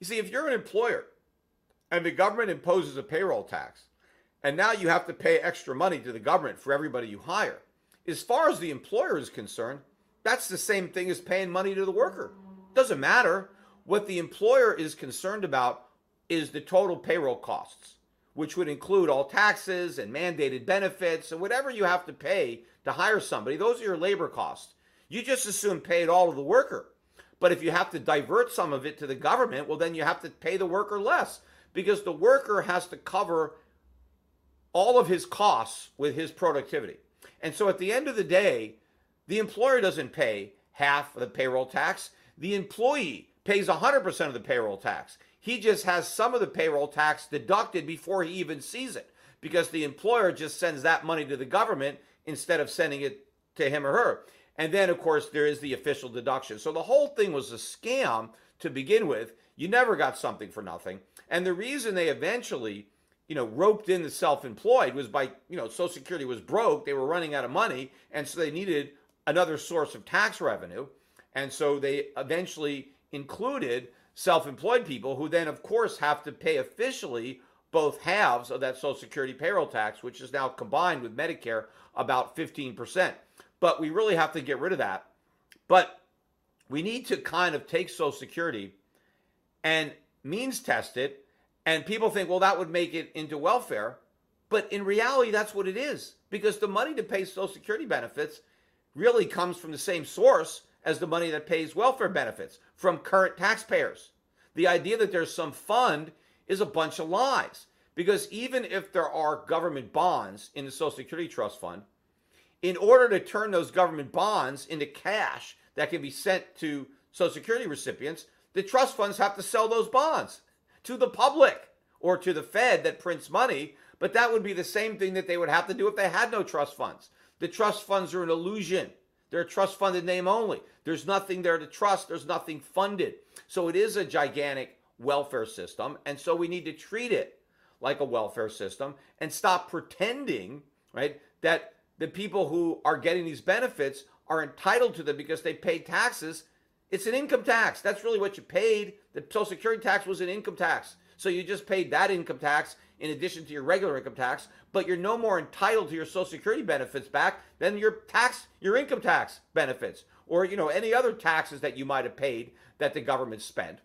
You see, if you're an employer and the government imposes a payroll tax, and now you have to pay extra money to the government for everybody you hire, as far as the employer is concerned, that's the same thing as paying money to the worker. Doesn't matter. What the employer is concerned about is the total payroll costs, which would include all taxes and mandated benefits and whatever you have to pay to hire somebody. Those are your labor costs. You just assume pay it all to the worker. But if you have to divert some of it to the government, well, then you have to pay the worker less because the worker has to cover all of his costs with his productivity. And so at the end of the day, the employer doesn't pay half of the payroll tax. The employee pays 100% of the payroll tax. He just has some of the payroll tax deducted before he even sees it because the employer just sends that money to the government instead of sending it to him or her. And then, of course, there is the official deduction. So the whole thing was a scam to begin with. You never got something for nothing. And the reason they eventually, you know, roped in the self-employed was by, you know, Social Security was broke. They were running out of money. And so they needed another source of tax revenue. And so they eventually included self-employed people who then, of course, have to pay officially both halves of that Social Security payroll tax, which is now combined with Medicare about 15%. But we really have to get rid of that. But we need to kind of take Social Security and means test it. And people think, well, that would make it into welfare. But in reality, that's what it is because the money to pay Social Security benefits really comes from the same source as the money that pays welfare benefits from current taxpayers. The idea that there's some fund is a bunch of lies because even if there are government bonds in the Social Security Trust Fund, in order to turn those government bonds into cash that can be sent to Social Security recipients, the trust funds have to sell those bonds to the public or to the Fed that prints money. But that would be the same thing that they would have to do if they had no trust funds. The trust funds are an illusion. They're a trust funded name only. There's nothing there to trust, there's nothing funded. So it is a gigantic welfare system. And so we need to treat it like a welfare system and stop pretending, right, that the people who are getting these benefits are entitled to them because they pay taxes. It's an income tax. That's really what you paid. The Social Security tax was an income tax. So you just paid that income tax in addition to your regular income tax, but you're no more entitled to your Social Security benefits back than your tax, your income tax benefits, or you know any other taxes that you might have paid that the government spent.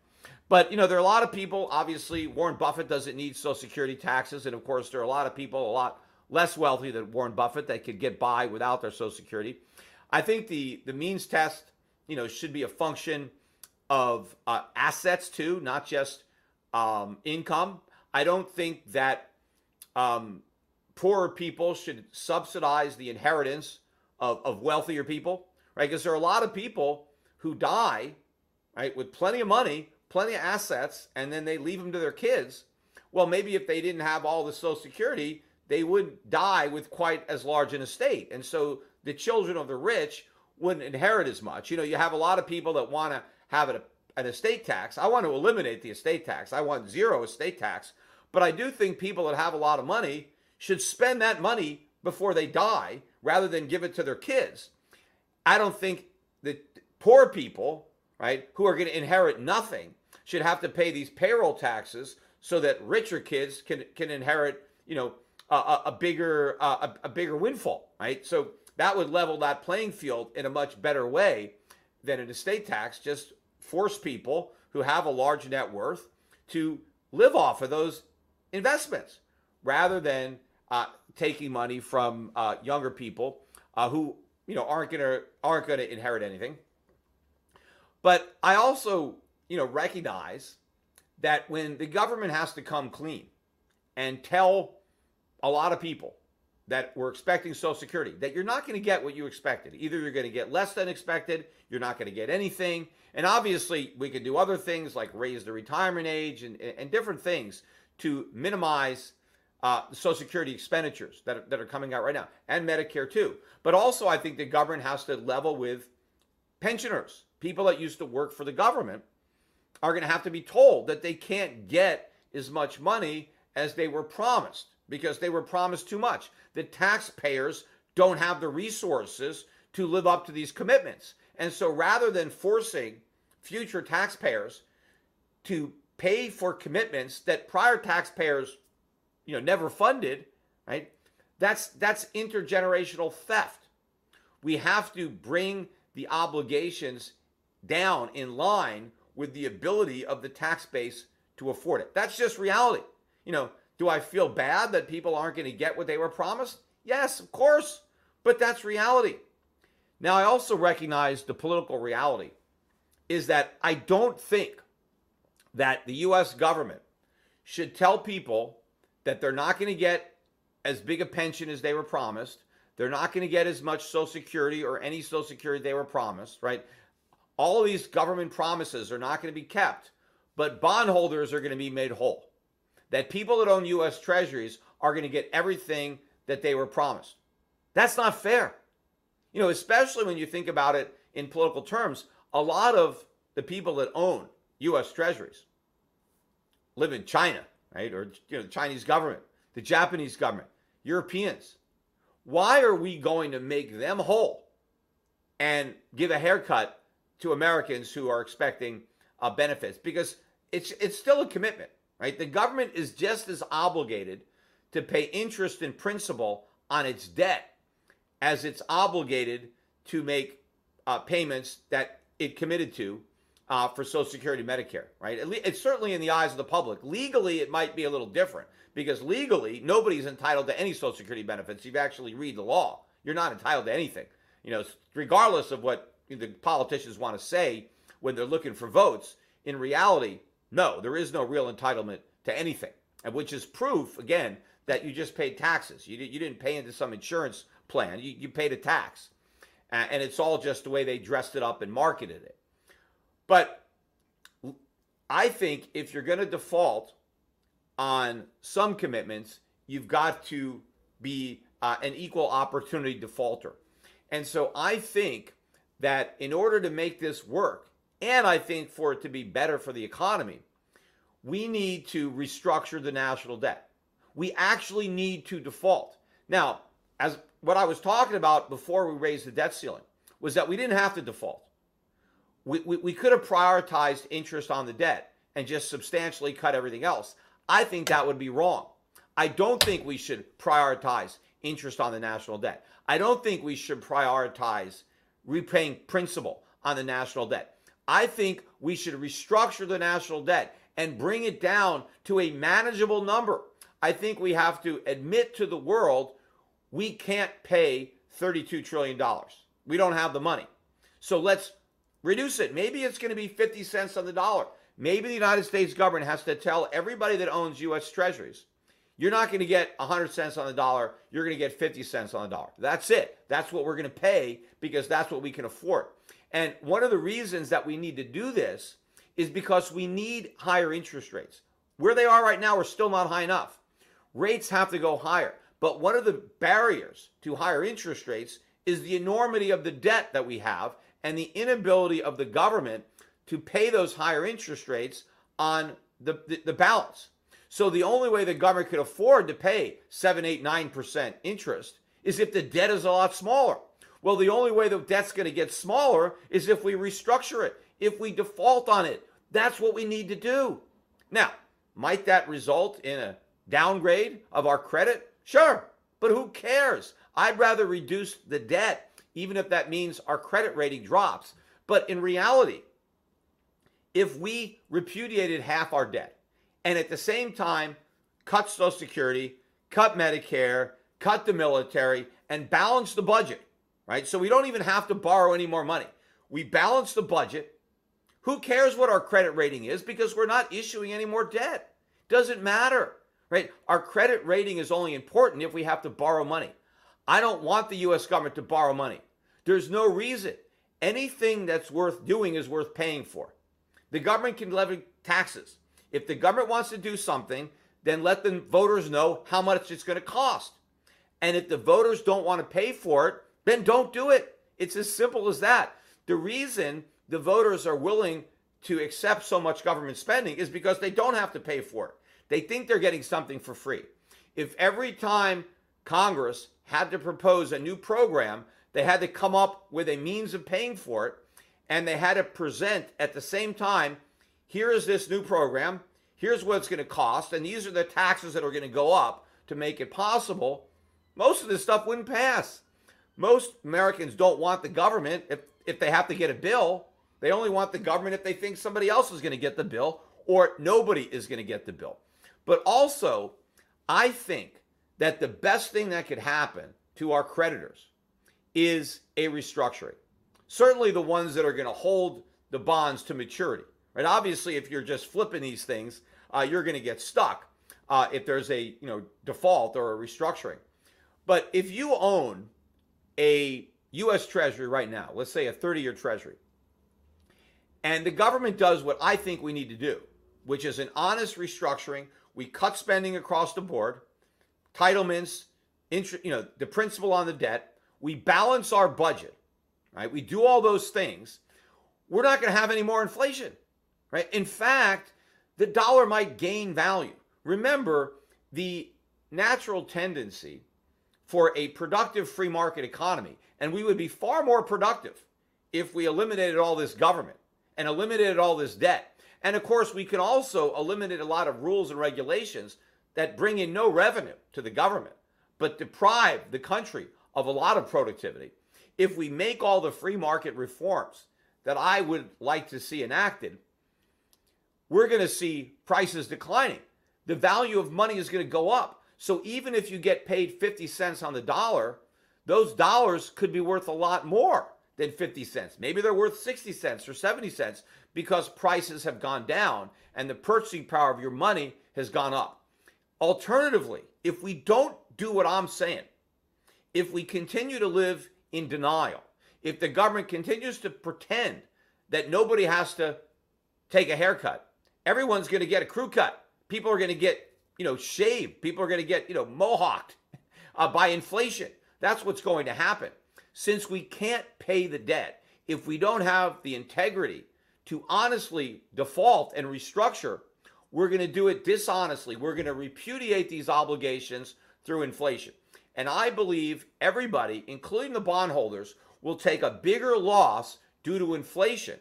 But you know, there are a lot of people. Obviously, Warren Buffett doesn't need Social Security taxes, and of course, there are a lot of people a lot less wealthy than Warren Buffett that could get by without their Social Security. I think the the means test, you know, should be a function of uh, assets too, not just um, income. I don't think that um, poorer people should subsidize the inheritance of, of wealthier people, right? Because there are a lot of people who die, right, with plenty of money plenty of assets and then they leave them to their kids, well, maybe if they didn't have all the Social Security, they wouldn't die with quite as large an estate. And so the children of the rich wouldn't inherit as much. You know, you have a lot of people that want to have an, an estate tax. I want to eliminate the estate tax. I want zero estate tax. But I do think people that have a lot of money should spend that money before they die rather than give it to their kids. I don't think that poor people, right, who are going to inherit nothing, should have to pay these payroll taxes so that richer kids can can inherit, you know, a, a bigger uh, a, a bigger windfall, right? So that would level that playing field in a much better way than an estate tax. Just force people who have a large net worth to live off of those investments rather than uh, taking money from uh, younger people uh, who you know aren't gonna aren't gonna inherit anything. But I also you know, recognize that when the government has to come clean and tell a lot of people that were expecting Social Security that you're not going to get what you expected. Either you're going to get less than expected, you're not going to get anything. And obviously, we could do other things like raise the retirement age and, and different things to minimize uh, Social Security expenditures that are, that are coming out right now, and Medicare too. But also, I think the government has to level with pensioners, people that used to work for the government are going to have to be told that they can't get as much money as they were promised because they were promised too much. The taxpayers don't have the resources to live up to these commitments. And so rather than forcing future taxpayers to pay for commitments that prior taxpayers you know never funded, right? That's that's intergenerational theft. We have to bring the obligations down in line with the ability of the tax base to afford it. That's just reality. You know, do I feel bad that people aren't going to get what they were promised? Yes, of course, but that's reality. Now, I also recognize the political reality is that I don't think that the US government should tell people that they're not going to get as big a pension as they were promised. They're not going to get as much Social Security or any Social Security they were promised, right? all of these government promises are not going to be kept, but bondholders are going to be made whole. That people that own U.S. treasuries are going to get everything that they were promised. That's not fair. You know, especially when you think about it in political terms, a lot of the people that own U.S. treasuries live in China, right? Or, you know, the Chinese government, the Japanese government, Europeans. Why are we going to make them whole and give a haircut to Americans who are expecting uh, benefits because it's it's still a commitment, right? The government is just as obligated to pay interest and principal on its debt as it's obligated to make uh, payments that it committed to uh, for Social Security, Medicare, right? It's certainly in the eyes of the public. Legally, it might be a little different because legally, nobody's entitled to any Social Security benefits. If you actually read the law, you're not entitled to anything. You know, regardless of what the politicians want to say when they're looking for votes. In reality, no, there is no real entitlement to anything, and which is proof, again, that you just paid taxes. You, you didn't pay into some insurance plan, you, you paid a tax. Uh, and it's all just the way they dressed it up and marketed it. But I think if you're going to default on some commitments, you've got to be uh, an equal opportunity defaulter. And so I think that in order to make this work, and I think for it to be better for the economy, we need to restructure the national debt. We actually need to default. Now, as what I was talking about before we raised the debt ceiling was that we didn't have to default. We, we, we could have prioritized interest on the debt and just substantially cut everything else. I think that would be wrong. I don't think we should prioritize interest on the national debt. I don't think we should prioritize repaying principal on the national debt. I think we should restructure the national debt and bring it down to a manageable number. I think we have to admit to the world we can't pay $32 trillion. We don't have the money. So let's reduce it. Maybe it's going to be 50 cents on the dollar. Maybe the United States government has to tell everybody that owns U.S. treasuries, you're not going to get 100 cents on the dollar. You're going to get 50 cents on the dollar. That's it. That's what we're going to pay because that's what we can afford. And one of the reasons that we need to do this is because we need higher interest rates. Where they are right now are still not high enough. Rates have to go higher. But one of the barriers to higher interest rates is the enormity of the debt that we have and the inability of the government to pay those higher interest rates on the, the, the balance. So the only way the government could afford to pay 7, 8, 9% interest is if the debt is a lot smaller. Well, the only way the debt's going to get smaller is if we restructure it, if we default on it. That's what we need to do. Now, might that result in a downgrade of our credit? Sure, but who cares? I'd rather reduce the debt, even if that means our credit rating drops. But in reality, if we repudiated half our debt and at the same time cut Social Security, cut Medicare, cut the military, and balance the budget, right? So we don't even have to borrow any more money. We balance the budget. Who cares what our credit rating is because we're not issuing any more debt? Doesn't matter right? Our credit rating is only important if we have to borrow money. I don't want the US government to borrow money. There's no reason. Anything that's worth doing is worth paying for. The government can levy taxes. If the government wants to do something, then let the voters know how much it's going to cost. And if the voters don't want to pay for it, then don't do it. It's as simple as that. The reason the voters are willing to accept so much government spending is because they don't have to pay for it. They think they're getting something for free. If every time Congress had to propose a new program, they had to come up with a means of paying for it, and they had to present at the same time here is this new program, here's what it's going to cost, and these are the taxes that are going to go up to make it possible, most of this stuff wouldn't pass. Most Americans don't want the government if, if they have to get a bill. They only want the government if they think somebody else is going to get the bill or nobody is going to get the bill. But also, I think that the best thing that could happen to our creditors is a restructuring. Certainly the ones that are going to hold the bonds to maturity. Right? Obviously, if you're just flipping these things, uh, you're going to get stuck uh, if there's a you know default or a restructuring. But if you own a U.S. Treasury right now, let's say a 30-year Treasury, and the government does what I think we need to do, which is an honest restructuring we cut spending across the board, entitlements, you know, the principal on the debt. We balance our budget, right? We do all those things. We're not going to have any more inflation, right? In fact, the dollar might gain value. Remember, the natural tendency for a productive free market economy, and we would be far more productive if we eliminated all this government and eliminated all this debt and of course, we can also eliminate a lot of rules and regulations that bring in no revenue to the government, but deprive the country of a lot of productivity. If we make all the free market reforms that I would like to see enacted, we're going to see prices declining. The value of money is going to go up. So even if you get paid 50 cents on the dollar, those dollars could be worth a lot more than 50 cents. Maybe they're worth 60 cents or 70 cents because prices have gone down and the purchasing power of your money has gone up. Alternatively, if we don't do what I'm saying, if we continue to live in denial, if the government continues to pretend that nobody has to take a haircut everyone's going to get a crew cut. People are going to get, you know, shaved. People are going to get, you know, mohawked uh, by inflation. That's what's going to happen. Since we can't pay the debt, if we don't have the integrity to honestly default and restructure, we're going to do it dishonestly. We're going to repudiate these obligations through inflation. And I believe everybody, including the bondholders, will take a bigger loss due to inflation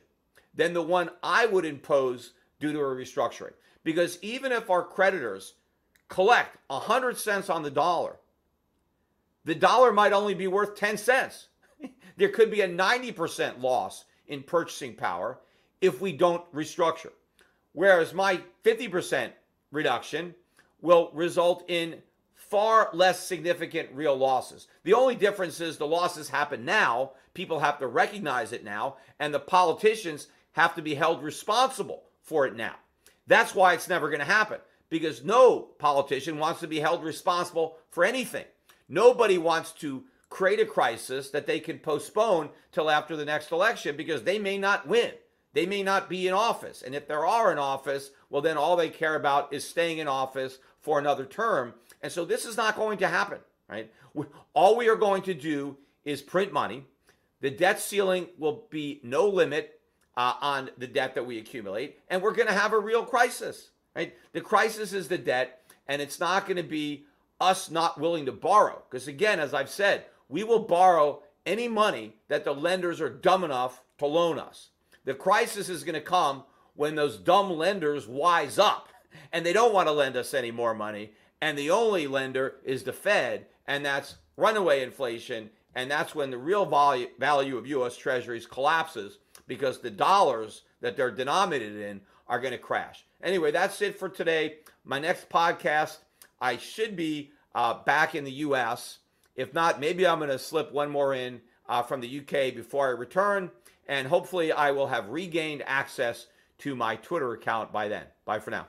than the one I would impose due to a restructuring. Because even if our creditors collect 100 cents on the dollar, the dollar might only be worth 10 cents. there could be a 90% loss in purchasing power if we don't restructure. Whereas my 50% reduction will result in far less significant real losses. The only difference is the losses happen now, people have to recognize it now, and the politicians have to be held responsible for it now. That's why it's never going to happen because no politician wants to be held responsible for anything. Nobody wants to create a crisis that they can postpone till after the next election because they may not win. They may not be in office. And if there are in office, well, then all they care about is staying in office for another term. And so this is not going to happen, right? All we are going to do is print money. The debt ceiling will be no limit uh, on the debt that we accumulate, and we're going to have a real crisis, right? The crisis is the debt, and it's not going to be us not willing to borrow. Because again, as I've said, we will borrow any money that the lenders are dumb enough to loan us. The crisis is going to come when those dumb lenders wise up and they don't want to lend us any more money. And the only lender is the Fed, and that's runaway inflation. And that's when the real value, value of U.S. Treasuries collapses because the dollars that they're denominated in are going to crash. Anyway, that's it for today. My next podcast, I should be uh, back in the U.S. If not, maybe I'm going to slip one more in uh, from the UK before I return. And hopefully, I will have regained access to my Twitter account by then. Bye for now.